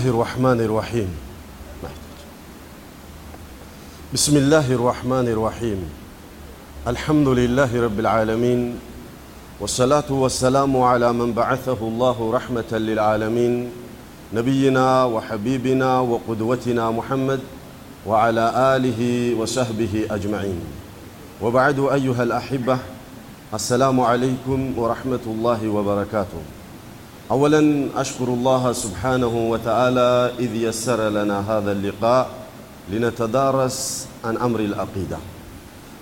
الله الرحمن الرحيم. بسم الله الرحمن الرحيم. الحمد لله رب العالمين والصلاة والسلام على من بعثه الله رحمة للعالمين نبينا وحبيبنا وقدوتنا محمد وعلى آله وصحبه أجمعين. وبعد أيها الأحبة السلام عليكم ورحمة الله وبركاته. أولا أشكر الله سبحانه وتعالى إذ يسر لنا هذا اللقاء لنتدارس عن أمر العقيدة.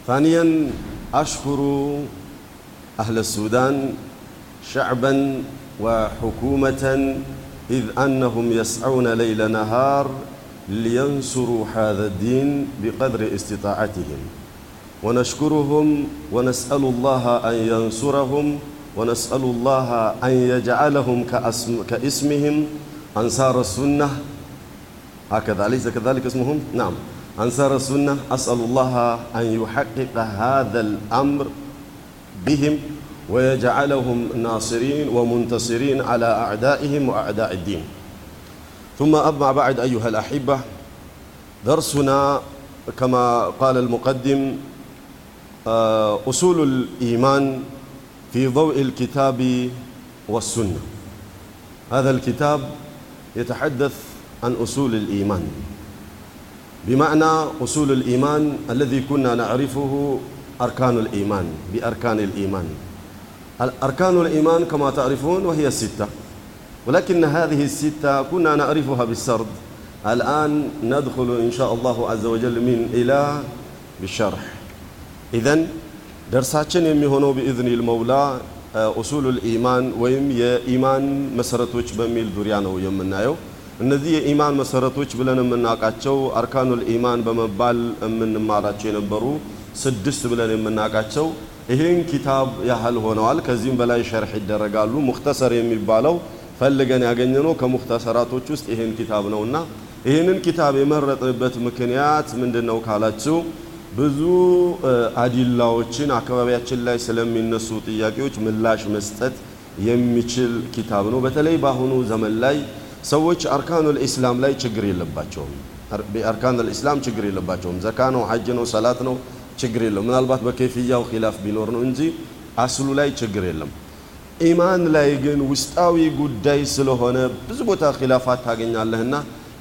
ثانيا أشكر أهل السودان شعبا وحكومة إذ أنهم يسعون ليل نهار لينصروا هذا الدين بقدر استطاعتهم. ونشكرهم ونسأل الله أن ينصرهم ونسأل الله أن يجعلهم كاسم كاسمهم أنصار السنة. هكذا أليس كذلك اسمهم؟ نعم أنصار السنة. أسأل الله أن يحقق هذا الأمر بهم ويجعلهم ناصرين ومنتصرين على أعدائهم وأعداء الدين. ثم أما بعد أيها الأحبة درسنا كما قال المقدم أصول الإيمان في ضوء الكتاب والسنة. هذا الكتاب يتحدث عن أصول الإيمان. بمعنى أصول الإيمان الذي كنا نعرفه أركان الإيمان بأركان الإيمان. أركان الإيمان كما تعرفون وهي الستة ولكن هذه الستة كنا نعرفها بالسرد. الآن ندخل إن شاء الله عز وجل من إلى بالشرح. إذن ደርሳችን የሚሆነው ቢኢዝኒ ልመውላ ኡሱሉል ኢማን ወይም የኢማን መሰረቶች በሚል ዙሪያ ነው የምናየው። እነዚህ የኢማን መሰረቶች ብለን የምናውቃቸው አርካኑል ኢማን በመባል የምንማራቸው የነበሩ ስድስት ብለን የምናውቃቸው ይህን ኪታብ ያህል ሆነዋል። ከዚህም በላይ ሸርሕ ይደረጋሉ። ሙክተሰር የሚባለው ፈልገን ያገኘነው ከሙክተሰራቶች ውስጥ ይህን ኪታብ ነውና ይህንን ኪታብ የመረጥንበት ምክንያት ምንድን ነው ካላችሁ ብዙ አዲላዎችን አካባቢያችን ላይ ስለሚነሱ ጥያቄዎች ምላሽ መስጠት የሚችል ኪታብ ነው። በተለይ በአሁኑ ዘመን ላይ ሰዎች አርካኑል ኢስላም ላይ ችግር የለባቸውም። አርካኑል ኢስላም ችግር የለባቸውም። ዘካ ነው፣ ሐጅ ነው፣ ሰላት ነው፣ ችግር የለም። ምናልባት በከይፍያው ኺላፍ ቢኖር ነው እንጂ አስሉ ላይ ችግር የለም። ኢማን ላይ ግን ውስጣዊ ጉዳይ ስለሆነ ብዙ ቦታ ኺላፋት ታገኛለህና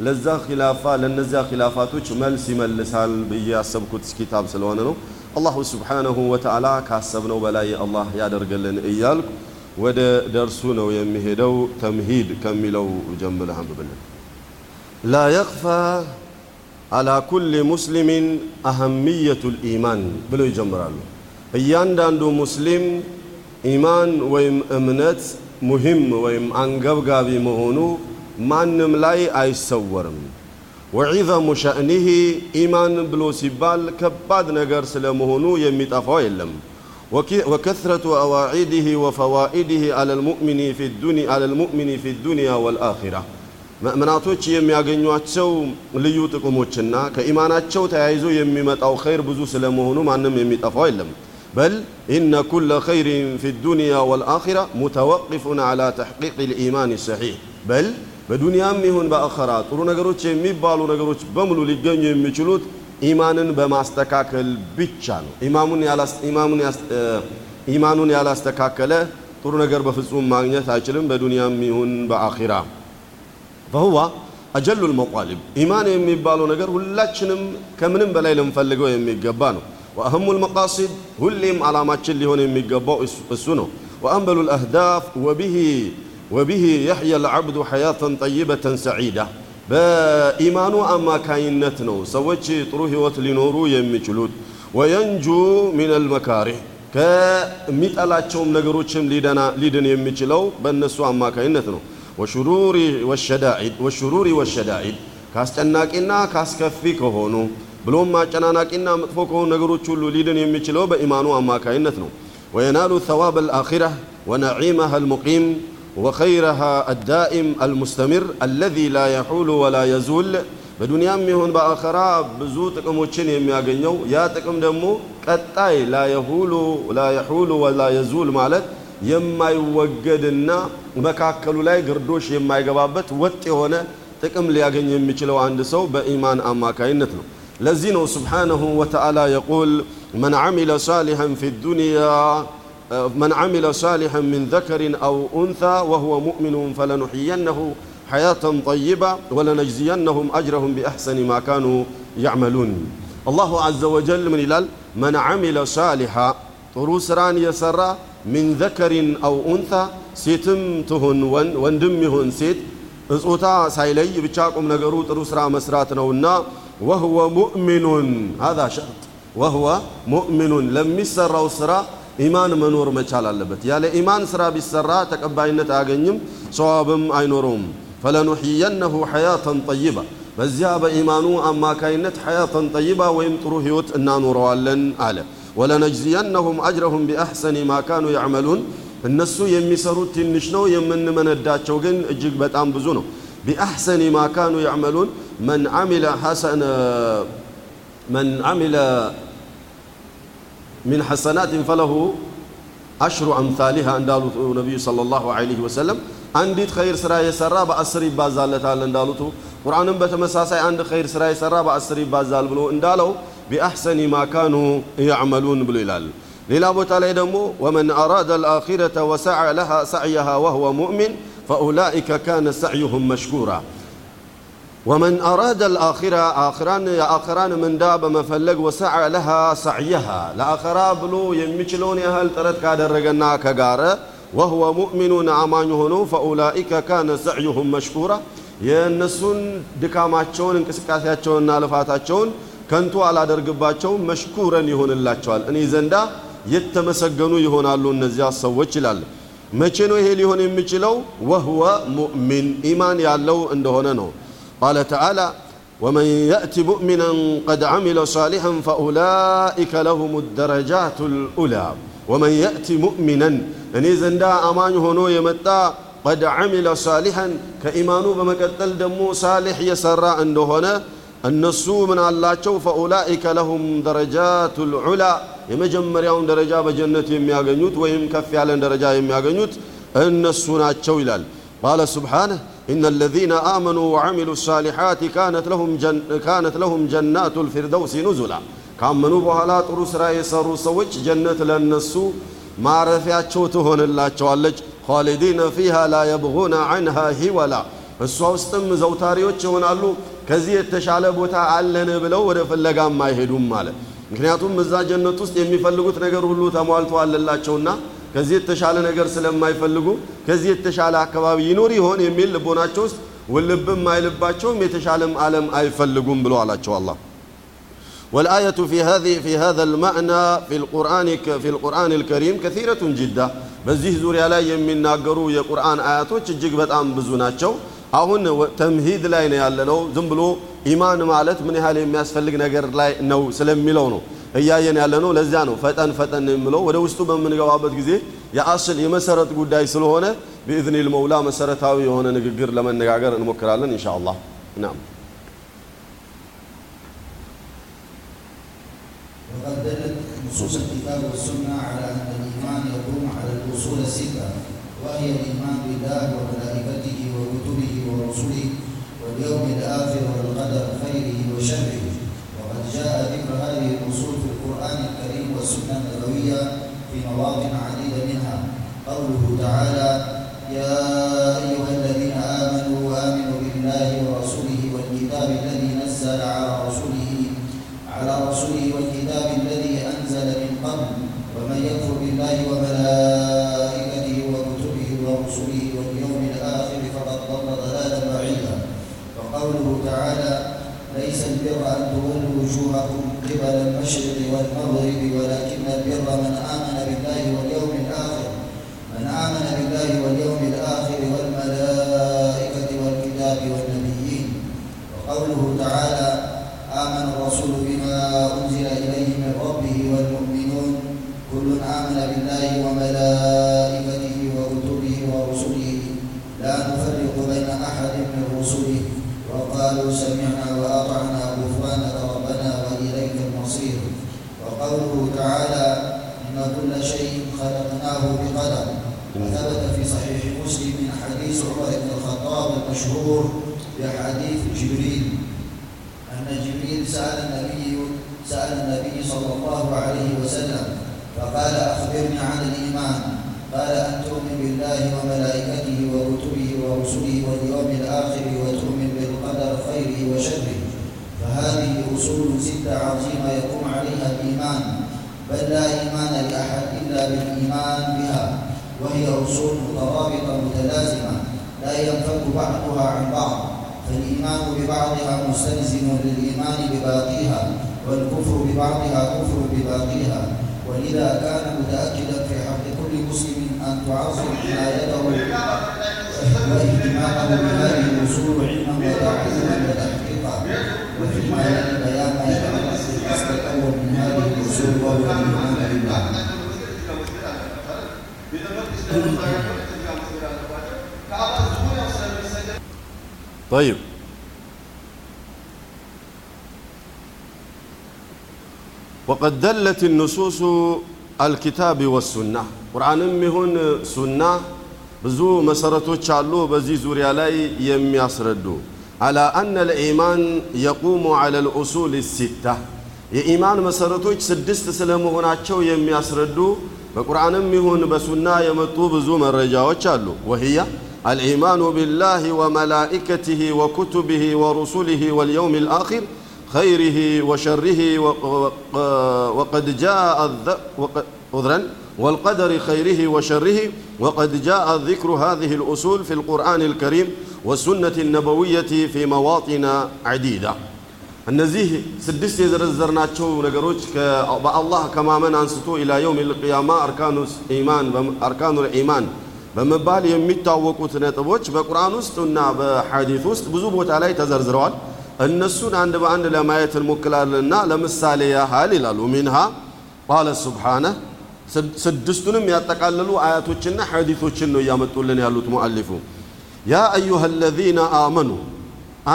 ለዛ ኺላፋ ለነዚያ ኺላፋቶች መልስ ይመልሳል ብዬ ያሰብኩት ኪታብ ስለሆነ ነው። አላሁ ስብሓነሁ ወተዓላ ካሰብነው በላይ አላህ ያደርገልን እያልኩ ወደ ደርሱ ነው የሚሄደው። ተምሂድ ከሚለው ጀምረህ አንብብልን። ላ የኽፋ አላ ኩል ሙስሊሚን አህምየቱል ኢማን ብለው ይጀምራሉ። እያንዳንዱ ሙስሊም ኢማን ወይም እምነት ሙሂም ወይም አንገብጋቢ መሆኑ ማንም ላይ አይሰወርም። ወዒዘሙ ሸእኒህ ኢማን ብሎ ሲባል ከባድ ነገር ስለመሆኑ የሚጠፋው የለም። ወከስረቱ አዋዒድህ ወፈዋኢድህ አለልሙእሚኒ ፊ ዱንያ ወልአኺራ ምእምናቶች የሚያገኟቸው ልዩ ጥቅሞችና ከኢማናቸው ተያይዞ የሚመጣው ኸይር ብዙ ስለመሆኑ ማንም የሚጠፋው የለም። በል ኢነ ኩለ ኸይሪን ፊ ዱንያ ወልአኺራ ሙተወቂፉን ዓላ ተሕቂቅ ልኢማን ሰሒሕ በል በዱንያም ይሁን በአኸራ ጥሩ ነገሮች የሚባሉ ነገሮች በሙሉ ሊገኙ የሚችሉት ኢማንን በማስተካከል ብቻ ነው። ኢማኑን ያላስተካከለ ጥሩ ነገር በፍጹም ማግኘት አይችልም፣ በዱንያም ይሁን በአኺራ። ፈሁዋ አጀሉል መጣሊብ ኢማን የሚባለው ነገር ሁላችንም ከምንም በላይ ልንፈልገው የሚገባ ነው። ወአህሙል መቃሲድ ሁሌም ዓላማችን ሊሆን የሚገባው እሱ ነው። ወአንበሉል አህዳፍ ወቢሂ ወቢሂ የሕያ ልዓብዱ ሐያተን ጠይበተን ሰዒዳ በኢማኑ አማካይነት ነው ሰዎች ጥሩ ህይወት ሊኖሩ የሚችሉት። ወየንጁ ሚነል መካሪህ ከሚጠላቸውም ነገሮችም ሊድን የሚችለው በእነሱ አማካይነት ነው። ወሹሩሪ ወሸዳኢድ ከአስጨናቂና ካስከፊ ከሆኑ ብሎም አጨናናቂና መጥፎ ከሆኑ ነገሮች ሁሉ ሊድን የሚችለው በኢማኑ አማካይነት ነው። ወየናሉ ተዋብ አልአኺራ ወነዒመሃ አልሙቂም ወኸይረሃ አዳኢም አልሙስተሚር አለዚ ላ የሑሉ ወላ የዙል በዱንያም ይሁን በአኸራ ብዙ ጥቅሞችን የሚያገኘው ያ ጥቅም ደግሞ ቀጣይ ላ የሑሉ ወላ የዙል ማለት የማይወገድና መካከሉ ላይ ግርዶሽ የማይገባበት ወጥ የሆነ ጥቅም ሊያገኝ የሚችለው አንድ ሰው በኢማን አማካይነት ነው። ለዚህ ነው ስብሓነሁ ወተዓላ የቁል መን ዓሚለ ሳሊሐን ፊ ዱንያ من عمل صالحا من ذكر أو أنثى وهو مؤمن فلنحيينه حياة طيبة ولنجزينهم أجرهم بأحسن ما كانوا يعملون الله عز وجل من إلال من عمل صالحا ጥሩ ስራን የሰራ ሚን ዘከሪን አው ኡንታ ሴትም ትሁን ወንድም ይሁን ሴት እጾታ ሳይለይ ብቻ ቁም ነገሩ ጥሩ ስራ መስራት ነውና ወህወ ሙእሚኑን ሀዛ ሸርጥ ወህወ ሙእሚኑን ለሚሰራው ስራ ኢማን መኖር መቻል አለበት። ያለ ኢማን ስራ ቢሰራ ተቀባይነት አያገኝም፣ ሰዋብም አይኖረውም። ፈለኑሕየነሁ ሐያተን ጠይባ በዚያ በኢማኑ አማካይነት ሐያተን ጠይባ ወይም ጥሩ ህይወት እናኖረዋለን አለ። ወለነጅዚየነሁም አጅረሁም ቢአሕሰኒ ማ ካኑ ያዕመሉን እነሱ የሚሰሩት ትንሽ ነው፣ የምንመነዳቸው ግን እጅግ በጣም ብዙ ነው። ቢአሕሰኒ ማ ካኑ ያዕመሉን መን ዓሚለ ሐሰነ መን ዓሚለ ሚን ሐሰናትን ፈለሁ አሽሩ አምሳሊሃ እንዳሉት ነቢዩ ሰለላሁ ዐለይሂ ወሰለም አንዲት ኸይር ስራ የሰራ በአስር ይባዛለታል እንዳሉት ቁርአንም በተመሳሳይ አንድ ኸይር ስራ የሰራ በአስር ይባዛል ብሎ እንዳለው ቢአሕሰኒ ማ ካኑ ያዕመሉን ብሎ ይላል። ሌላ ቦታ ላይ ደግሞ ወመን አራደ አልአኺረተ ወሰዐ ለሃ ሰዕየሃ ወህወ ሙእሚን ፈኡላኢከ ካነ ሰዕዩሁም መሽኩራ ወመን አራደ አልአኺራ አኺራን የአኺራን ምንዳ በመፈለግ ወሰዐ ለሃ ሰዕየሃ ለአኺራ ብሎ የሚችለውን ያህል ጥረት ካደረገና ከጋረ ወህወ ሙእሚኑን አማኝ ሆኖ ፈኡላኢከ ካነ ሰዕዩሁም መሽኩራ የእነሱን ድካማቸውን እንቅስቃሴያቸውንና ልፋታቸውን ከንቱ አላደርግባቸውም መሽኩረን ይሆንላቸዋል እኔ ዘንዳ የተመሰገኑ ይሆናሉ እነዚያ ሰዎች ይላል። መቼ ነው ይሄ ሊሆን የሚችለው? ወህወ ሙእሚን ኢማን ያለው እንደሆነ ነው። ቃለ ተዓላ ወመን የእቲ ሙእሚናን ቀድ ዓሚለ ሳሊሐን ፈኡላኢከ ለሁም ደረጃቱ ልኡላ ወመን የእቲ ሙእሚናን እኔ ዘንዳ አማኝ ሆኖ የመጣ ቀድ ዓሚለ ሳሊሐን ከኢማኑ በመቀጠል ደግሞ ሳሊሕ የሰራ እንደሆነ እነሱ ምን አላቸው? ፈኡላኢከ ለሁም ደረጃቱ ልዑላ የመጀመሪያውን ደረጃ በጀነት የሚያገኙት ወይም ከፍ ያለን ደረጃ የሚያገኙት እነሱ ናቸው ይላል። ቃለ ስብሓነህ ኢነ አለዚነ አመኑ ወዓሚሉ ሳሊሓት ካነት ለሁም ጀናቱ ልፊርደውሲ ኑዙላ ካመኑ በኋላ ጥሩ ሥራ የሰሩ ሰዎች ጀነት ለነሱ ማረፊያቸው ትሆንላቸዋለች። ኻሊዲነ ፊሃ ላ የብጉነ ዐንሃ ሂወላ እሷ ውስጥም ዘውታሪዎች ይሆናሉ። ከዚህ የተሻለ ቦታ አለን ብለው ወደ ፍለጋም አይሄዱም ማለት ምክንያቱም እዛ ጀነት ውስጥ የሚፈልጉት ነገር ሁሉ ተሟልቶ አለላቸውና ከዚህ የተሻለ ነገር ስለማይፈልጉ ከዚህ የተሻለ አካባቢ ይኖር ይሆን የሚል ልቦናቸው ውስጥ ውልብም አይልባቸውም የተሻለም ዓለም አይፈልጉም ብሎ አላቸው አላህ والآية في هذه في هذا المعنى في القرآن في القرآن الكريم كثيرة جدا በዚህ ዙሪያ ላይ የሚናገሩ የቁርአን አያቶች እጅግ በጣም ብዙ ናቸው። አሁን ተምሂድ ላይ ነው ያለነው። ዝም ብሎ ኢማን ማለት ምን ያህል የሚያስፈልግ ነገር ላይ ነው ስለሚለው ነው እያየን ያለ ነው። ለዚያ ነው ፈጠን ፈጠን የምለው ወደ ውስጡ በምንገባበት ጊዜ የአስል የመሰረት ጉዳይ ስለሆነ ቢኢዝኒል መውላ መሰረታዊ የሆነ ንግግር ለመነጋገር እንሞክራለን ኢንሻአላህ። ናም وقد دلت نصوص الكتاب والسنة على أن الإيمان يقوم على الأصول الستة وهي الإيمان بالله وملائكته وكتبه ورسله واليوم الآخر والقدر في مواطن عديدة منها. قوله تعالى يا وقالوا سمعنا وأطعنا غفرانك ربنا وإليك المصير. وقوله تعالى إن كل شيء خلقناه بقدر. وثبت في صحيح مسلم من حديث عمر بن الخطاب المشهور بحديث جبريل. أن جبريل سأل النبي سأل النبي صلى الله عليه وسلم فقال أخبرني عن الإيمان. قال أن تؤمن بالله وملائكته وكتبه ورسله واليوم الآخر وتؤمن وشره فهذه أصول ستة عظيمة يقوم عليها الإيمان بل لا إيمان لأحد إلا بالإيمان بها وهي أصول مترابطة متلازمة لا ينفك بعضها عن بعض. فالإيمان ببعضها مستلزم للإيمان بباقيها والكفر ببعضها كفر بباقيها. ولذا كان متأكدا في حق كل مسلم أن تعظم عنايته واهتمامه بهذه الأصول علما وتعليما وتحقيقا وفيما يلي بيان ما يتعلق بالفصل الأول من هذه الأصول وهو الإيمان بالله طيب وقد دلت النصوص الكتاب والسنة ቁርአንም ይሁን ሱና ብዙ መሰረቶች አሉ በዚህ ዙሪያ ላይ የሚያስረዱ على أن الإيمان يقوم على الأصول الستة የኢማን መሰረቶች ስድስት ስለመሆናቸው የሚያስረዱ በቁርአንም ይሁን በሱና የመጡ ብዙ መረጃዎች አሉ ወህያ الإيمان بالله وملائكته وكتبه ورسله واليوم الآخر خيره وشره وقد جاء عذرا والقدر خيره وشره وقد جاء ذكر هذه الأصول في القرآن الكريم والسنة النبوية في مواطن عديدة እነዚህ ስድስት የዘረዘርናቸው ነገሮች በአላህ ከማመን አንስቶ ኢላ የውም ልቅያማ አርካኑ ኢማን በመባል የሚታወቁት ነጥቦች በቁርአን ውስጥና በሐዲት ውስጥ ብዙ ቦታ ላይ ተዘርዝረዋል እነሱን አንድ በአንድ ለማየት እንሞክላለንና ለምሳሌ ያህል ይላሉ ሚንሃ ቃለ ሱብሓነህ ስድስቱንም ያጠቃለሉ አያቶችና ሐዲቶችን ነው እያመጡልን ያሉት ሙአሊፉ ያ አዩሃ አለዚነ አመኑ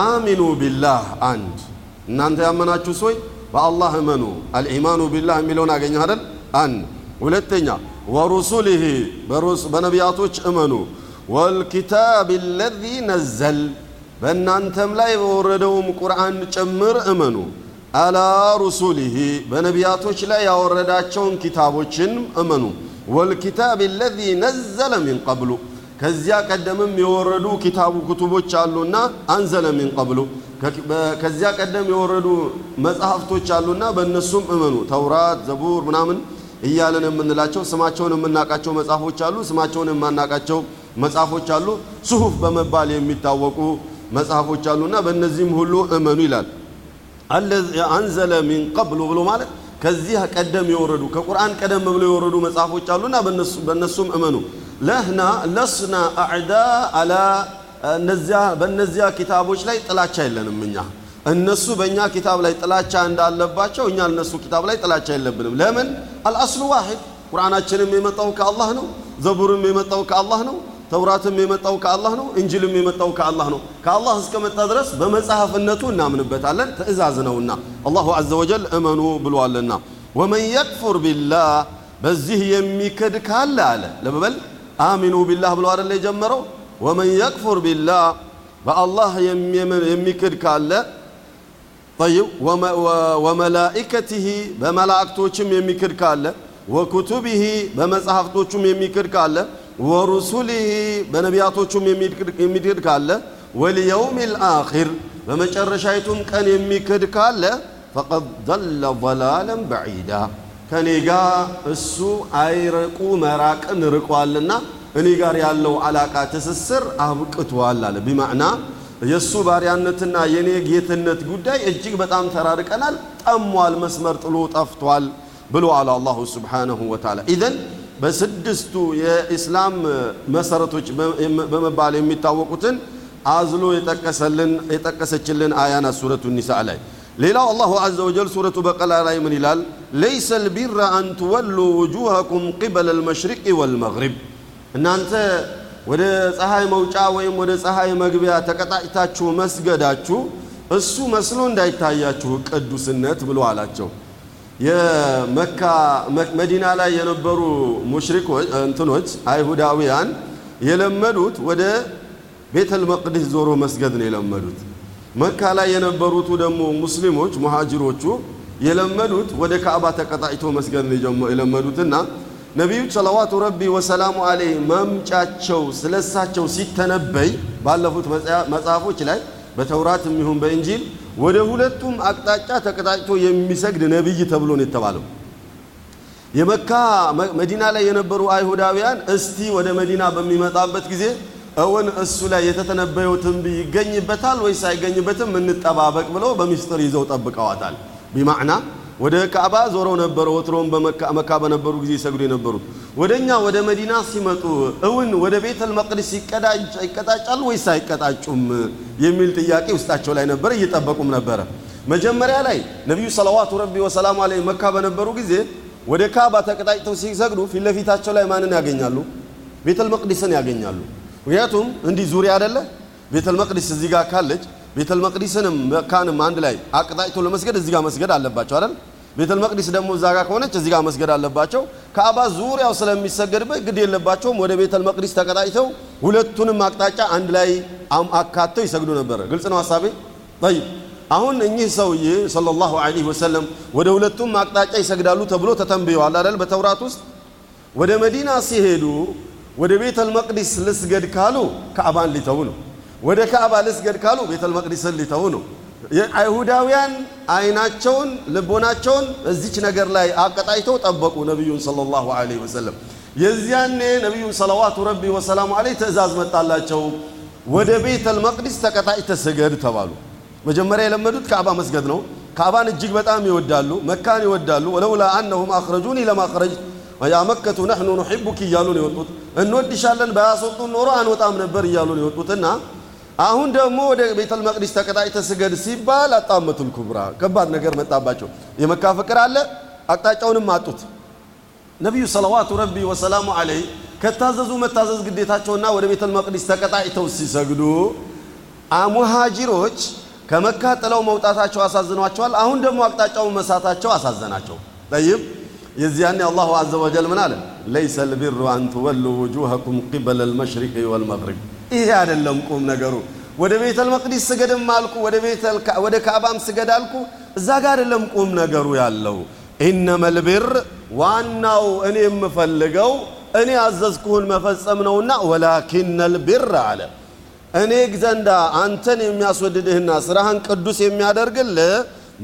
አሚኑ ቢላህ አንድ እናንተ ያመናችሁ ሰዎች በአላህ እመኑ አልኢማኑ ቢላህ የሚለውን አገኘ አይደል አንድ ሁለተኛ ወሩሱሊህ በነቢያቶች እመኑ ወልኪታብ ለዚ ነዘል በእናንተም ላይ በወረደውም ቁርአን ጭምር እመኑ አላ ሩሱሊህ በነቢያቶች ላይ ያወረዳቸውን ኪታቦችን እመኑ ወልኪታብ ለዚ ነዘለ ሚን ቀብሉ ከዚያ ቀደምም የወረዱ ኪታቡ ክቱቦች አሉና አንዘለ ሚን ቀብሉ። ከዚያ ቀደም የወረዱ መጽሐፍቶች አሉና በእነሱም እመኑ። ተውራት ዘቡር ምናምን እያለን የምንላቸው ስማቸውን የምናውቃቸው መጽሐፎች አሉ። ስማቸውን የማናውቃቸው መጽሐፎች አሉ። ጽሁፍ በመባል የሚታወቁ መጽሐፎች አሉና በእነዚህም ሁሉ እመኑ ይላል። አንዘለ ሚን ቀብሉ ብሎ ማለት ከዚህ ቀደም የወረዱ ከቁርአን ቀደም ብሎ የወረዱ መጽሐፎች አሉና በእነሱም እመኑ ለህና ለስና አዕዳ አላ እነዚያ በእነዚያ ኪታቦች ላይ ጥላቻ የለንም እኛ እነሱ በእኛ ኪታብ ላይ ጥላቻ እንዳለባቸው እኛ እነሱ ኪታብ ላይ ጥላቻ የለብንም ለምን አልአስሉ ዋሂድ ቁርአናችንም የመጣው ከአላህ ነው ዘቡርም የመጣው ከአላህ ነው ተውራትም የመጣው ከአላህ ነው እንጅልም የመጣው ከአላህ ነው ከአላህ እስከመጣ ድረስ በመጽሐፍነቱ እናምንበታለን ትእዛዝ ነውና አላሁ አዘ ወጀል እመኑ ብሏልና ወመን የክፉር ቢላህ በዚህ የሚክድ ካለ አለ ለበበል አሚኑ ቢላህ ብሎ አይደለ የጀመረው ወመን የክፉር ቢላህ በአላህ የሚክድ ካለ طيب ወመላኢከቲሂ በመላእክቶችም የሚክድ ካለ ወኩቱቢሂ በመጽሐፍቶቹም የሚክድ ካለ ወሩሱሊሂ በነቢያቶቹም የሚክድ ካለ ወልየውም ልአኪር በመጨረሻይቱም ቀን የሚክድ ካለ ፈቀድ ضل ضلالا بعيدا ከኔ ጋር እሱ አይረቁ መራቅን ርቋልና እኔ ጋር ያለው አላቃ ትስስር አብቅቷል አለ። ቢማዕና የእሱ ባሪያነትና የኔ ጌትነት ጉዳይ እጅግ በጣም ተራርቀናል ጠሟል መስመር ጥሎ ጠፍቷል ብሎ አለ አላሁ ስብሓንሁ ወተዓላ። ኢዘን በስድስቱ የኢስላም መሰረቶች በመባል የሚታወቁትን አዝሎ የጠቀሰችልን አያና ሱረቱ ኒሳ ላይ ሌላው አላሁ አዘ ወጀል ሱረቱ በቀላ ላይ ምን ይላል? ለይሰ ልቢራ አን ትወሉ ውጁሃኩም ቅበለ ልመሽሪቅ ወልመግሪብ። እናንተ ወደ ፀሐይ መውጫ ወይም ወደ ፀሐይ መግቢያ ተቀጣጭታችሁ መስገዳችሁ እሱ መስሎ እንዳይታያችሁ ቅዱስነት ብሎ አላቸው። የመካ መዲና ላይ የነበሩ ሙሽሪኮች እንትኖች አይሁዳውያን የለመዱት ወደ ቤተል መቅዲስ ዞሮ መስገድ ነው የለመዱት። መካ ላይ የነበሩቱ ደግሞ ሙስሊሞች ሙሃጅሮቹ የለመዱት ወደ ካዕባ ተቀጣጭቶ መስገድ የለመዱትና ነቢዩ ሰለዋቱ ረቢ ወሰላሙ አለይህ መምጫቸው ስለሳቸው ሲተነበይ ባለፉት መጽሐፎች ላይ በተውራትም ይሁን በእንጂል ወደ ሁለቱም አቅጣጫ ተቀጣጭቶ የሚሰግድ ነቢይ ተብሎ ነው የተባለው። የመካ መዲና ላይ የነበሩ አይሁዳውያን እስቲ ወደ መዲና በሚመጣበት ጊዜ እውን እሱ ላይ የተተነበየው ትንቢይ ይገኝበታል ወይስ አይገኝበትም እንጠባበቅ ብለው በሚስጥር ይዘው ጠብቀዋታል። ቢማዕና ወደ ካዕባ ዞረው ነበረ። ወትሮም በመካ በነበሩ ጊዜ ይሰግዱ የነበሩት ወደኛ ወደ መዲና ሲመጡ እውን ወደ ቤተል መቅደስ ይቀጣጫሉ ወይስ አይቀጣጩም የሚል ጥያቄ ውስጣቸው ላይ ነበረ። እየጠበቁም ነበረ። መጀመሪያ ላይ ነቢዩ ሰለዋቱ ረቢ ወሰላሙ አለይህ መካ በነበሩ ጊዜ ወደ ካዕባ ተቀጣጭተው ሲሰግዱ ፊት ለፊታቸው ላይ ማንን ያገኛሉ? ቤተል መቅዲስን ያገኛሉ። ምክንያቱም እንዲህ ዙሪያ አይደለ ቤተል መቅዲስ እዚህ ጋር ካለች ቤተል መቅዲስንም መካንም አንድ ላይ አቅጣጭቶ ለመስገድ እዚህ ጋር መስገድ አለባቸው አይደል? ቤተል መቅዲስ ደግሞ እዛ ጋር ከሆነች እዚህ ጋር መስገድ አለባቸው። ካዕባ ዙሪያው ስለሚሰገድበት ግድ የለባቸውም። ወደ ቤተል መቅዲስ ተቀጣጭተው ሁለቱንም አቅጣጫ አንድ ላይ አካተው ይሰግዱ ነበረ። ግልጽ ነው ሀሳቤ? ጠይብ አሁን እኚህ ሰውዬ ሰለላሁ ዐለይሂ ወሰለም ወደ ሁለቱም አቅጣጫ ይሰግዳሉ ተብሎ ተተንብየዋል አይደል? በተውራት ውስጥ ወደ መዲና ሲሄዱ ወደ ቤተል መቅዲስ ልስገድ ካሉ ካዕባን ሊተው ነው። ወደ ካዕባ ልስገድ ካሉ ቤተል መቅዲስን ሊተው ነው። የአይሁዳውያን አይናቸውን ልቦናቸውን እዚች ነገር ላይ አቀጣይተው ጠበቁ ነቢዩን ሰለላሁ ዐለይሂ ወሰለም። የዚያኔ ነቢዩን ሰለዋቱ ረቢ ወሰላሙ ዐለይህ ትእዛዝ መጣላቸው። ወደ ቤተል መቅዲስ ተቀጣጭተህ ስገድ ተባሉ። መጀመሪያ የለመዱት ካዕባ መስገድ ነው። ካዕባን እጅግ በጣም ይወዳሉ፣ መካን ይወዳሉ። ወለውላ አነሁም አኽረጁኒ ለማ ኸረጅ ያ መከቱ ነሕኑ ኑሒቡክ እያሉ ነው የወጡት። እንወድሻለን ባያስወጡን ኖሮ አንወጣም ነበር እያሉ ነው የወጡትና አሁን ደግሞ ወደ ቤተል መቅዲስ ተቀጣጭተህ ስገድ ሲባል አጣመቱል ኩብራ ከባድ ነገር መጣባቸው። የመካ ፍቅር አለ፣ አቅጣጫውንም አጡት። ነቢዩ ሰለዋቱ ረቢ ወሰላሙ ዐለይህ ከታዘዙ መታዘዝ ግዴታቸውና ወደ ቤተል መቅዲስ ተቀጣጭተው ሲሰግዱ ሙሃጂሮች ከመካ ጥለው መውጣታቸው አሳዝኗቸዋል። አሁን ደግሞ አቅጣጫውን መሳታቸው አሳዘናቸው። ጠይብ የዚያኔ አላሁ አዘ ወጀል ምን አለ? ለይሰ ልቢሩ አን ትወሉ ውጁሀኩም ቂበለ ልመሽሪቅ ወልመግሪብ ይሄ አይደለም ቁም ነገሩ። ወደ ቤተል መቅዲስ ስገድም አልኩ፣ ወደ ካዕባም ስገድ አልኩ። እዛ ጋር አይደለም ቁም ነገሩ ያለው። ኢነመል ቢር ዋናው እኔ የምፈልገው እኔ አዘዝኩህን መፈጸም ነውና፣ ወላኪነል ቢር አለ እኔ ዘንዳ አንተን የሚያስወድድህና ስራህን ቅዱስ የሚያደርግልህ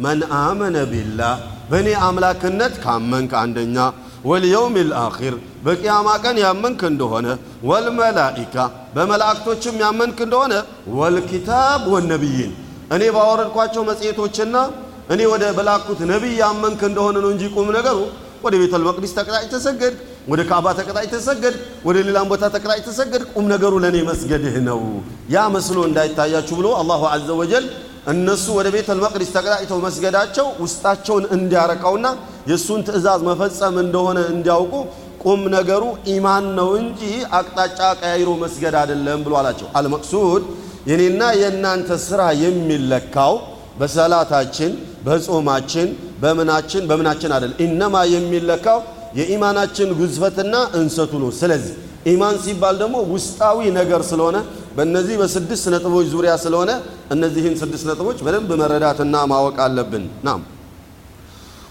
መን አመነ ቢላህ በእኔ አምላክነት ካመንክ አንደኛ ወልየውም ልአኺር በቅያማ ቀን ያመንክ እንደሆነ ወልመላኢካ በመላእክቶችም ያመንክ እንደሆነ ወልኪታብ ወነቢይን እኔ ባወረድኳቸው መጽሔቶችና እኔ ወደ በላኩት ነቢይ ያመንክ እንደሆነ ነው እንጂ ቁም ነገሩ ወደ ቤተል መቅዲስ ተቀጣጭ ተሰገድ፣ ወደ ካዕባ ተቀጣጭ ተሰገድ፣ ወደ ሌላም ቦታ ተቀጣጭ ተሰገድ። ቁም ነገሩ ለእኔ መስገድህ ነው። ያ መስሎ እንዳይታያችሁ ብሎ አላሁ ዐዘ ወጀል እነሱ ወደ ቤተል መቅዲስ ተቀጣጭተው መስገዳቸው ውስጣቸውን እንዲያረካውና የእሱን ትእዛዝ መፈጸም እንደሆነ እንዲያውቁ ቁም ነገሩ ኢማን ነው እንጂ አቅጣጫ ቀያይሮ መስገድ አይደለም ብሎ አላቸው። አልመቅሱድ የኔና የእናንተ ስራ የሚለካው በሰላታችን፣ በጾማችን፣ በምናችን በምናችን አይደለም። ኢነማ የሚለካው የኢማናችን ግዝፈትና እንሰቱ ነው። ስለዚህ ኢማን ሲባል ደግሞ ውስጣዊ ነገር ስለሆነ በእነዚህ በስድስት ነጥቦች ዙሪያ ስለሆነ እነዚህን ስድስት ነጥቦች በደንብ መረዳትና ማወቅ አለብን። ናም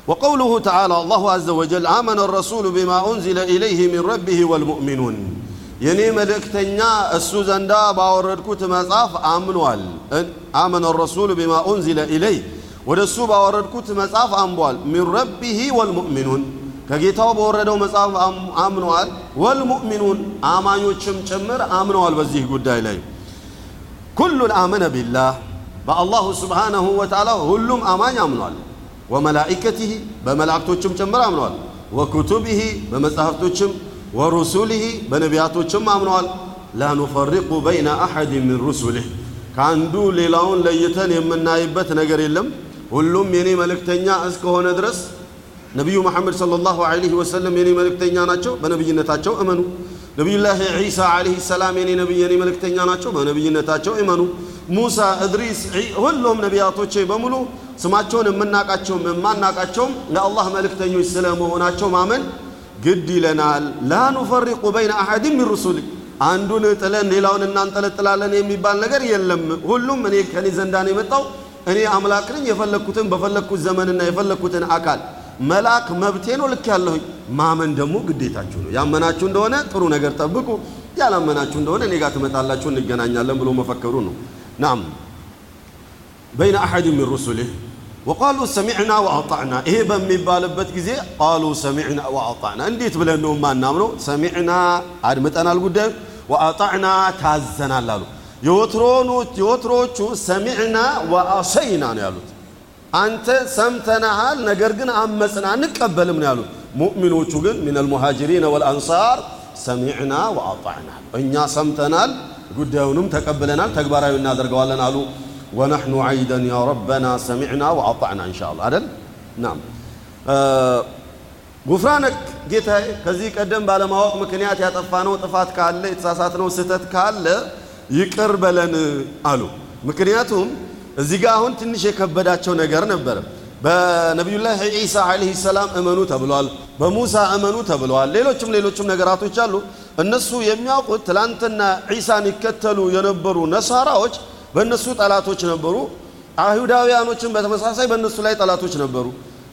ወቀውሉሁ ተዓላ አላሁ አዘ ወጀል አመነ ረሱሉ ቢማ ኡንዚለ ኢለይህ ሚን ረቢህ ወልሙእሚኑን የኔ መልእክተኛ እሱ ዘንዳ ባወረድኩት መጽሐፍ አምኗል። አመነ ረሱሉ ቢማ ኡንዚለ ኢለይህ ወደ እሱ ባወረድኩት መጽሐፍ አምቧል። ሚን ረቢህ ወልሙእሚኑን ከጌታው በወረደው መጽሐፍ አምነዋል። ወልሙእሚኑን አማኞችም ጭምር አምነዋል። በዚህ ጉዳይ ላይ ኩሉን አመነ ቢላህ በአላሁ ስብሓነሁ ወተዓላ ሁሉም አማኝ አምኗል። ወመላኢከቲህ በመላእክቶችም ጭምር አምነዋል። ወኩቱቢህ በመጽሐፍቶችም ወሩሱሊህ በነቢያቶችም አምነዋል። ላ ኑፈሪቁ በይነ አሐድ ምን ሩሱሊህ ከአንዱ ሌላውን ለይተን የምናይበት ነገር የለም። ሁሉም የኔ መልእክተኛ እስከሆነ ድረስ ነቢዩ መሐመድ ሰለላሁ ዐለይሂ ወሰለም የኔ መልእክተኛ ናቸው፣ በነቢይነታቸው እመኑ። ነቢዩላህ ዒሳ ዐለይሂ ሰላም የኔ ነቢይ የኔ መልእክተኛ ናቸው፣ በነቢይነታቸው እመኑ። ሙሳ፣ እድሪስ፣ ሁሉም ነቢያቶቼ በሙሉ ስማቸውን የምናቃቸውም የማናቃቸውም የአላህ መልእክተኞች ስለመሆናቸው ማመን ግድ ይለናል። ላ ኑፈሪቁ በይነ አሐድን ሚን ሩሱሊ አንዱን ጥለን ሌላውን እናንጠለጥላለን የሚባል ነገር የለም። ሁሉም እኔ ከኔ ዘንዳ ነው የመጣው እኔ አምላክ ነኝ፣ የፈለግኩትን በፈለግኩት ዘመንና የፈለግኩትን አካል መላክ መብቴ ነው፣ ልክ ያለሁኝ። ማመን ደግሞ ግዴታችሁ ነው። ያመናችሁ እንደሆነ ጥሩ ነገር ጠብቁ፣ ያላመናችሁ እንደሆነ እኔ ጋር ትመጣላችሁ፣ እንገናኛለን ብሎ መፈከሩ ነው። ናም በይነ አሐድን ሚን ሩሱሊህ ወቃሉ ሰሚዕና ወአጣዕና። ይሄ በሚባልበት ጊዜ ቃሉ ሰሚዕና ወአጣዕና። እንዴት ብለን ነው ማናምነው? ሰሚዕና አድምጠናል ጉዳዩ፣ ወአጣዕና ታዘናል አሉ። የወትሮዎቹ ሰሚዕና ወአሰይና ነው ያሉት። አንተ ሰምተናሃል፣ ነገር ግን አመፅና አንቀበልም ነው ያሉት። ሙእሚኖቹ ግን ሚነል ሙሃጅሪን ወልአንሳር ሰሚዕና ወአጣዕና፣ እኛ ሰምተናል፣ ጉዳዩንም ተቀብለናል፣ ተግባራዊ እናደርገዋለን አሉ። ወነሕኑ ዓይደን ያ ረበና ሰሚዕና ወአጣዕና ኢንሻአላህ አይደል? ናም ጉፍራነክ ጌታዬ፣ ከዚህ ቀደም ባለማወቅ ምክንያት ያጠፋነው ጥፋት ካለ የተሳሳትነው ስህተት ካለ ይቅር በለን አሉ። ምክንያቱም እዚህ ጋር አሁን ትንሽ የከበዳቸው ነገር ነበረ። በነቢዩላህ ዒሳ ዓለይሂ ሰላም እመኑ ተብሏል። በሙሳ እመኑ ተብለዋል። ሌሎችም ሌሎችም ነገራቶች አሉ። እነሱ የሚያውቁት ትላንትና ዒሳን ይከተሉ የነበሩ ነሳራዎች በእነሱ ጠላቶች ነበሩ። አይሁዳውያኖችን በተመሳሳይ በእነሱ ላይ ጠላቶች ነበሩ።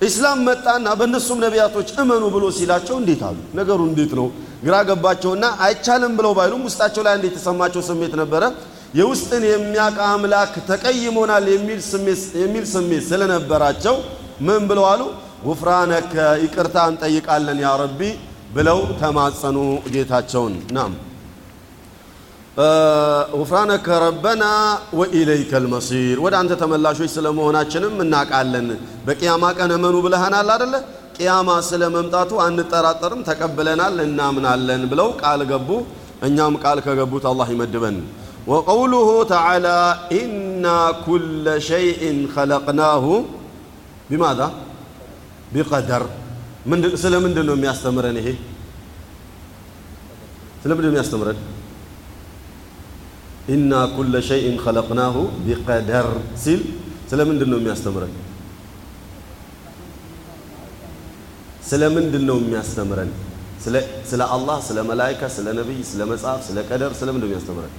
ኢስላም መጣና በእነሱም ነቢያቶች እመኑ ብሎ ሲላቸው እንዴት አሉ? ነገሩ እንዴት ነው? ግራ ገባቸውና አይቻልም ብለው ባይሉም ውስጣቸው ላይ አንድ የተሰማቸው ስሜት ነበረ። የውስጥን የሚያውቅ አምላክ ተቀይሞናል የሚል ስሜት ስለነበራቸው ምን ብለው አሉ? ጉፍራነከ ይቅርታ እንጠይቃለን ያ ረቢ ብለው ተማጸኑ ጌታቸውን። ናም ጉፍራነከ ረበና ወኢለይከ ልመሲር ወደ አንተ ተመላሾች ስለመሆናችንም እናውቃለን። በቅያማ ቀን እመኑ ብለሃናል አደለ? ቅያማ ስለ መምጣቱ አንጠራጠርም፣ ተቀብለናል፣ እናምናለን ብለው ቃል ገቡ። እኛም ቃል ከገቡት አላህ ይመድበን። وقوله تعالى إنا كل شيء خلقناه بماذا؟ بقدر. من دل... سلم من دلهم يستمرن هي إيه؟ سلم من دلهم يستمرن إنا كل شيء خلقناه بقدر. سل سلم من دلهم يستمرن سلم من دلهم يستمرن سلا سلا الله سلا ملائكة سلا نبي سلا مسعف سلا قدر من دلهم يستمرن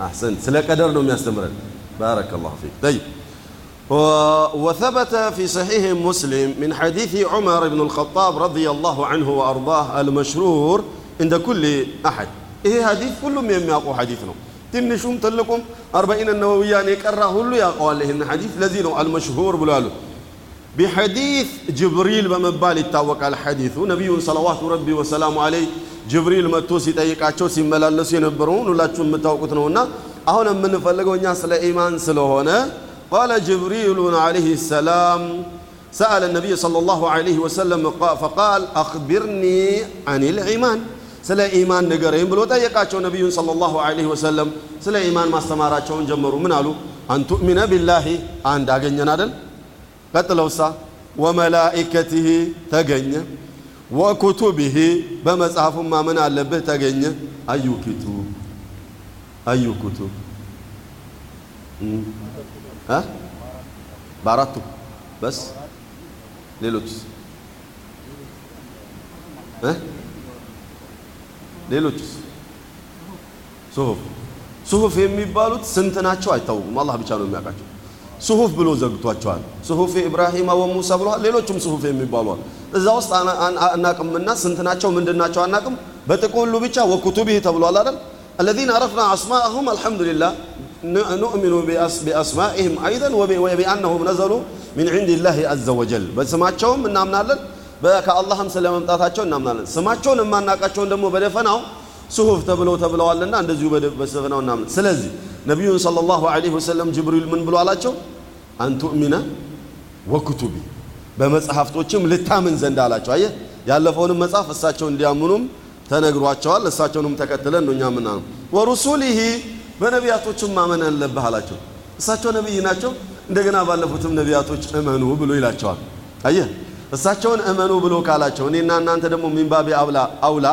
أحسنت سلا قدر لهم يستمرن. بارك الله فيك. طيب. وثبت في صحيح مسلم من حديث عمر بن الخطاب رضي الله عنه وأرضاه المشهور عند كل أحد. إيه حديث؟ كلهم يميقوا حديثنا تمنشوم تلكم أربعين النووية يعني كره كله يقول لهن حديث لذينه المشهور بلاله ብሎ ያሉት ቢሐዲስ ጅብሪል በመባል ይታወቃል ሐዲሱ ነቢዩን ሰለዋቱ ረቢ ወሰላሙ አለይ ጅብሪል መጥቶ ሲጠይቃቸው ሲመላለሱ የነበረውን ሁላችሁም የምታውቁት ነውና አሁን የምንፈልገው እኛ ስለ ኢማን ስለሆነ قال جبريل عليه السلام سأل النبي صلى الله عليه وسلم فقال أخبرني عن الإيمان ስለ ኢማን ንገረኝ ብሎ ጠየቃቸው ነቢዩን ሰለላሁ ዐለይሂ ወሰለም ስለ ኢማን ማስተማራቸውን ጀመሩ ምን አሉ አንቱእሚነ ቢላሂ አንድ አገኘን አደል ቀጥለውሳ ወመላኢከቲህ ተገኘ ወኩቱቢህ በመጽሐፉም ማመን አለብህ ተገኘ። አዩ ኪቱብ አዩ ኩቱብ በአራቱ በስ? ሌሎችስ? ሌሎችስ? ሱሁፍ። ሱሁፍ የሚባሉት ስንት ናቸው አይታወቁም። አላህ ብቻ ነው የሚያውቃቸው ሱሁፍ ብሎ ዘግቷቸዋል። ሱሁፍ ኢብራሂማ ወሙሳ ብለዋል። ሌሎችም ሱሁፍ የሚባሏል እዛ ውስጥ አናቅምና ስንት ናቸው ምንድን ናቸው አናቅም። በጥቅሉ ብቻ ወኩቱቢህ ተብሏል አይደል? አለዚነ አረፍና አስማአሁም አልሐምዱሊላህ ኑእሚኑ ቢአስማኢህም አይደን ወቢአነሁም ነዘሉ ሚን ዒንዲላህ አዘ ወጀል በስማቸውም እናምናለን ከአላህም ስለመምጣታቸው እናምናለን። ስማቸውን የማናቃቸውን ደግሞ በደፈናው ሱሁፍ ተብለው ተብለዋልና እንደዚሁ በደፈናው እናምናለን። ስለዚህ ነቢዩን ሰለላሁ ዐለይሂ ወሰለም ጅብሪል ምን ብሎ አላቸው? አንቱእሚነ ወክቱቢ በመጽሐፍቶችም ልታምን ዘንድ አላቸው። አየህ ያለፈውንም መጽሐፍ እሳቸው እንዲያምኑም ተነግሯቸዋል። እሳቸውንም ተከትለን ነው እኛ ምናምን ወሩሱሊሂ በነቢያቶችም ማመን አለብህ አላቸው። እሳቸው ነቢይ ናቸው። እንደገና ባለፉትም ነቢያቶች እመኑ ብሎ ይላቸዋል። አየ እሳቸውን እመኑ ብሎ ካላቸው እኔና እናንተ ደግሞ ሚንባቢ አውላ አውላ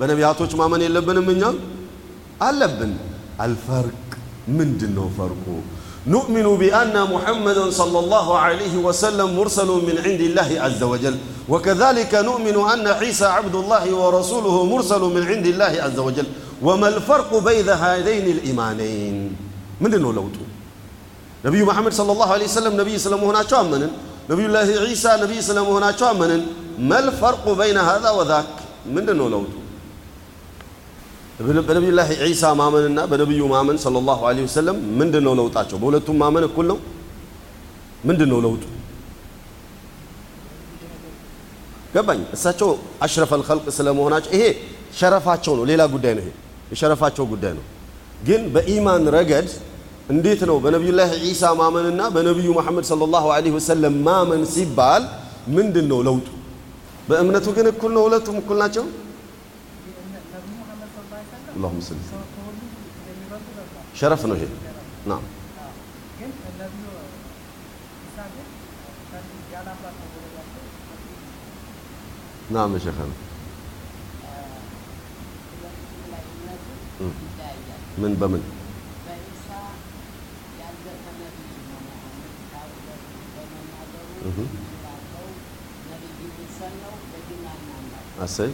በነቢያቶች ማመን የለብንም እኛ አለብን አልፈርቅ من دنو فرقه نؤمن بأن محمدا صلى الله عليه وسلم مرسل من عند الله عز وجل. وكذلك نؤمن أن عيسى عبد الله ورسوله مرسل من عند الله عز وجل. وما الفرق بين هذين الإيمانين؟ من دنو لوتو. نبي محمد صلى الله عليه وسلم نبي صلى الله عليه وسلم نبي الله عيسى نبي صلى الله عليه وسلم ما الفرق بين هذا وذاك؟ من دنو لوتو. በነቢዩላህ ዒሳ ማመንና በነቢዩ ማመን ሰለላሁ ዐለይሂ ወሰለም ምንድን ነው ለውጣቸው? በሁለቱም ማመን እኩል ነው? ምንድን ነው ለውጡ? ገባኝ። እሳቸው አሽረፈል ኸልቅ ስለመሆናቸው ይሄ ሸረፋቸው ነው፣ ሌላ ጉዳይ ነው። ይሄ የሸረፋቸው ጉዳይ ነው። ግን በኢማን ረገድ እንዴት ነው በነቢዩላህ ዒሳ ማመንና በነቢዩ መሐመድ ሰለላሁ ዐለይሂ ወሰለም ማመን ሲባል ምንድን ነው ለውጡ? በእምነቱ ግን እኩል ነው፣ ሁለቱም እኩል ናቸው። اللهم صل. شرفا وجه نعم. نعم يا شيخنا. من بمن؟ أسي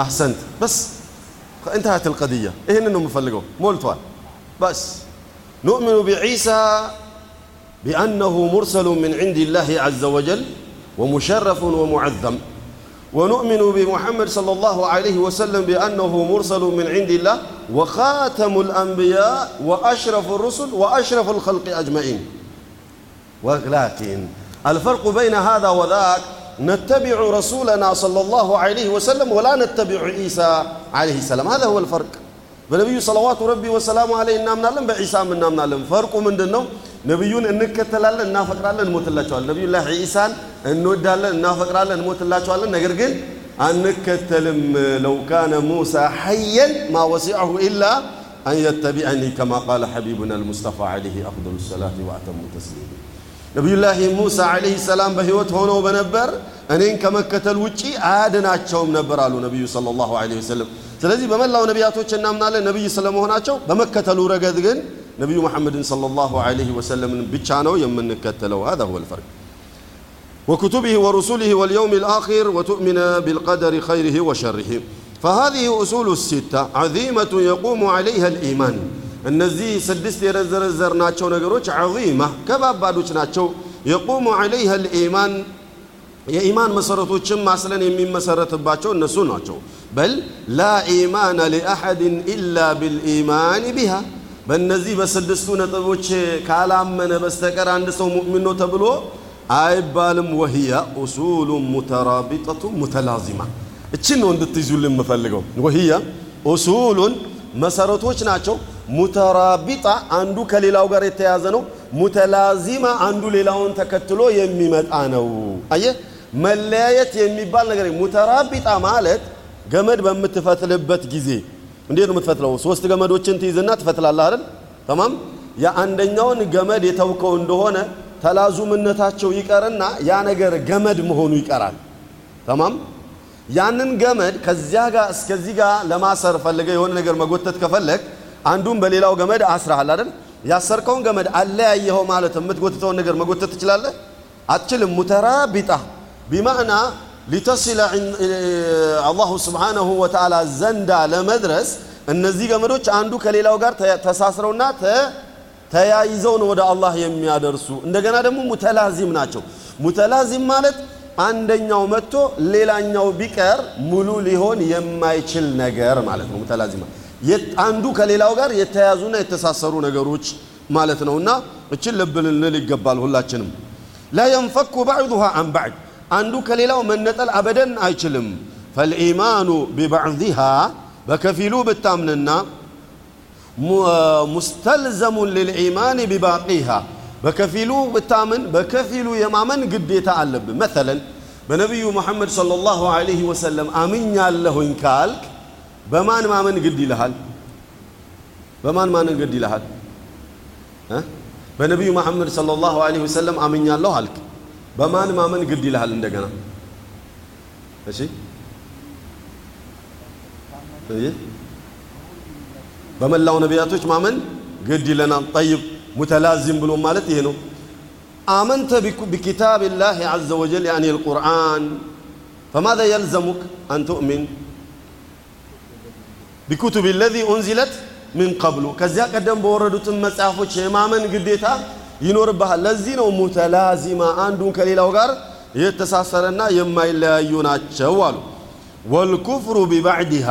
أحسنت. بس انتهت القضية. إيه إنه مفلقه مولتوال بس. نؤمن بعيسى بأنه مرسل من عند الله عز وجل ومشرف ومعظم. ونؤمن بمحمد صلى الله عليه وسلم بأنه مرسل من عند الله وخاتم الأنبياء وأشرف الرسل وأشرف الخلق أجمعين. ولكن الفرق بين هذا وذاك نتبع رسولنا صلى الله عليه وسلم ولا نتبع عيسى عليه السلام هذا هو الفرق በነቢዩ ሰለዋቱ ረቢ ወሰላሙ አለይ እናምናለን፣ በዒሳም እናምናለን። ፈርቁ ምንድን ነው? ነቢዩን እንከተላለን፣ እናፈቅራለን፣ እንሞትላቸዋለን። ነቢዩላህ ዒሳን እንወዳለን፣ እናፈቅራለን፣ እንሞትላቸዋለን። ነገር ግን አንከተልም። ለው ካነ ሙሳ ሐየን ማ ወሲዐሁ ኢላ አን የተቢዐኒ ከማ ቃለ ሐቢቡና አልሙስጠፋ ዓለይሂ አፍደሉ ሰላቲ ወአተሙ ተስሊም ነቢዩላህ ሙሳ ዓለይሂ ሰላም በሕይወት ሆነው በነበር እኔን ከመከተል ውጪ አያድናቸውም ነበር አሉ ነቢዩ ሰለላሁ ዐለይሂ ወሰለም። ስለዚህ በመላው ነቢያቶች እናምናለን ነቢይ ስለመሆናቸው፣ በመከተሉ ረገድ ግን ነቢዩ መሐመድን ሰለላሁ ዐለይሂ ወሰለምን ብቻ ነው የምንከተለው። هذا هو الفرق وكتبه ورسله واليوم الآخر وتؤمن بالقدر خيره وشره فهذه أصول الستة عظيمة يقوم عليها الإيمان እነዚህ ስድስት የዘረዘርናቸው ነገሮች ዐዚማ ከባባዶች ናቸው። የቁሙ ዐለይሃ ልኢማን የኢማን መሰረቶችም ማስለን የሚመሰረትባቸው እነሱ ናቸው። በል ላ ኢማነ ሊአሐድን ኢላ ቢልኢማን ቢሃ በእነዚህ በስድስቱ ነጥቦች ካላመነ በስተቀር አንድ ሰው ሙእሚን ነው ተብሎ አይባልም። ወህያ ኡሱሉ ሙተራቢጠቱ ሙተላዚማ እችን ነው እንድትይዙልን የምፈልገው። ወህያ ኡሱሉን መሰረቶች ናቸው። ሙተራቢጣ አንዱ ከሌላው ጋር የተያዘ ነው። ሙተላዚማ አንዱ ሌላውን ተከትሎ የሚመጣ ነው። አየ መለያየት የሚባል ነገር ሙተራቢጣ ማለት ገመድ በምትፈትልበት ጊዜ እንዴት ነው የምትፈትለው? ሶስት ገመዶችን ትይዝና ትፈትላለህ አይደል? ተማም የአንደኛውን ገመድ የተውከው እንደሆነ ተላዙምነታቸው ይቀርና ያ ነገር ገመድ መሆኑ ይቀራል። ተማም ያንን ገመድ ከዚያ ጋር እስከዚህ ጋር ለማሰር ፈልገ የሆነ ነገር መጎተት ከፈለግ አንዱን በሌላው ገመድ አስረሃል አይደል? ያሰርከውን ገመድ አለያየኸው ማለት የምትጎትተውን ነገር መጎተት ትችላለህ? አትችልም። ሙተራቢጣ ቢማዕና ሊተሲለ አላሁ ስብሓነሁ ወተዓላ ዘንዳ ለመድረስ እነዚህ ገመዶች አንዱ ከሌላው ጋር ተሳስረውና ተያይዘው ነው ወደ አላህ የሚያደርሱ። እንደገና ደግሞ ሙተላዚም ናቸው። ሙተላዚም ማለት አንደኛው መጥቶ ሌላኛው ቢቀር ሙሉ ሊሆን የማይችል ነገር ማለት ነው። ሙተላዚማ አንዱ ከሌላው ጋር የተያዙና የተሳሰሩ ነገሮች ማለት ነውና እችን ልብ ልንል ይገባል ሁላችንም። ላ የንፈኩ ባዕዱሃ አን ባዕድ አንዱ ከሌላው መነጠል አበደን አይችልም። ፈልኢማኑ ቢባዕድሃ በከፊሉ ብታምንና ሙስተልዘሙን ልልኢማን ቢባቂሃ በከፊሉ ብታምን በከፊሉ የማመን ግዴታ አለብን። መተለን በነቢዩ ሙሐመድ ሰለላሁ ዐለይሂ ወሰለም አምኛለሁኝ ካልክ በማን ማመን ግድ ይልሃል? በማን ማመን ግድ ይልሃል? በነቢዩ መሐመድ ሰለላሁ ዐለይሂ ወሰለም አምኛለሁ አልክ። በማን ማመን ግድ ይልሃል? እንደገና እሺ በመላው ነቢያቶች ማመን ግድ ይለናል። ጠይብ ሙተላዚም ብሎ ማለት ይሄ ነው። አመንተ ቢኪታብ ላህ ዐዘ ወጀል ያኒ ልቁርአን ፈማዛ የልዘሙክ አን ትኡሚን ቢኩቱብ ለዚ ኡንዚለት ምን ቀብሉ ከዚያ ቀደም በወረዱትን መጽሐፎች የማመን ግዴታ ይኖርብሃል። ለዚህ ነው ሙተላዚማ አንዱን ከሌላው ጋር የተሳሰረና የማይለያዩ ናቸው አሉ። ወልኩፍሩ ቢባዕድሃ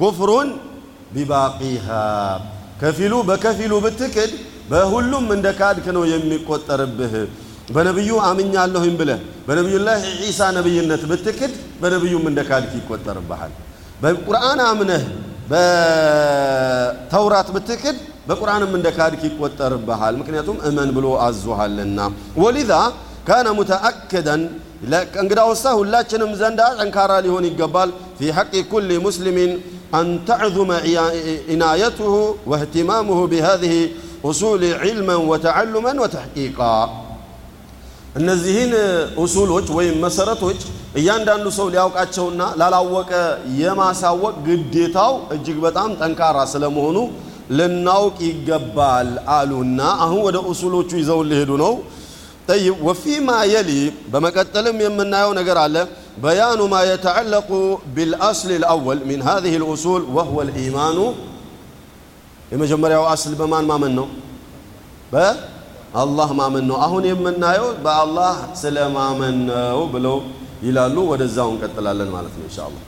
ኩፍሩን ቢባቂሃ ከፊሉ በከፊሉ ብትክድ በሁሉም እንደ ካድክ ነው የሚቆጠርብህ። በነቢዩ አምኛለሁኝ ብለህ በነቢዩላህ ዒሳ ነቢይነት ብትክድ በነቢዩም እንደ ካድክ ይቆጠርብሃል። በቁርአን አምነህ በተውራት ብትክድ በቁርአንም እንደ ካድክ ይቆጠርብሃል። ምክንያቱም እመን ብሎ አዞሃልና። ወሊዛ ካነ ሙተአክደን እንግዳውሳ ሁላችንም ዘንዳ ጠንካራ ሊሆን ይገባል። ፊ ሐቂ ኩል ሙስሊሚን አን ተዕዙመ ኢናየቱሁ ወእህትማሙሁ ቢሃዚህ ኡሱል ዒልመን ወተዓሉመን ወተሕቂቃ እነዚህን ኡሱሎች ወይም መሰረቶች እያንዳንዱ ሰው ሊያውቃቸውና ላላወቀ የማሳወቅ ግዴታው እጅግ በጣም ጠንካራ ስለመሆኑ ልናውቅ ይገባል አሉና አሁን ወደ ኡሱሎቹ ይዘውን ሊሄዱ ነው። ጠይብ ወፊማ የሊ በመቀጠልም የምናየው ነገር አለ። በያኑ ማ የተዓለቁ ቢልአስል ልአወል ሚን ሃዚህ ልኡሱል ወህወ ልኢማኑ የመጀመሪያው አስል በማን ማመን ነው? በአላህ ማመን ነው። አሁን የምናየው በአላህ ስለ ማመን ነው ብለው ይላሉ። ወደዛው እንቀጥላለን ማለት ነው ኢንሻአላህ።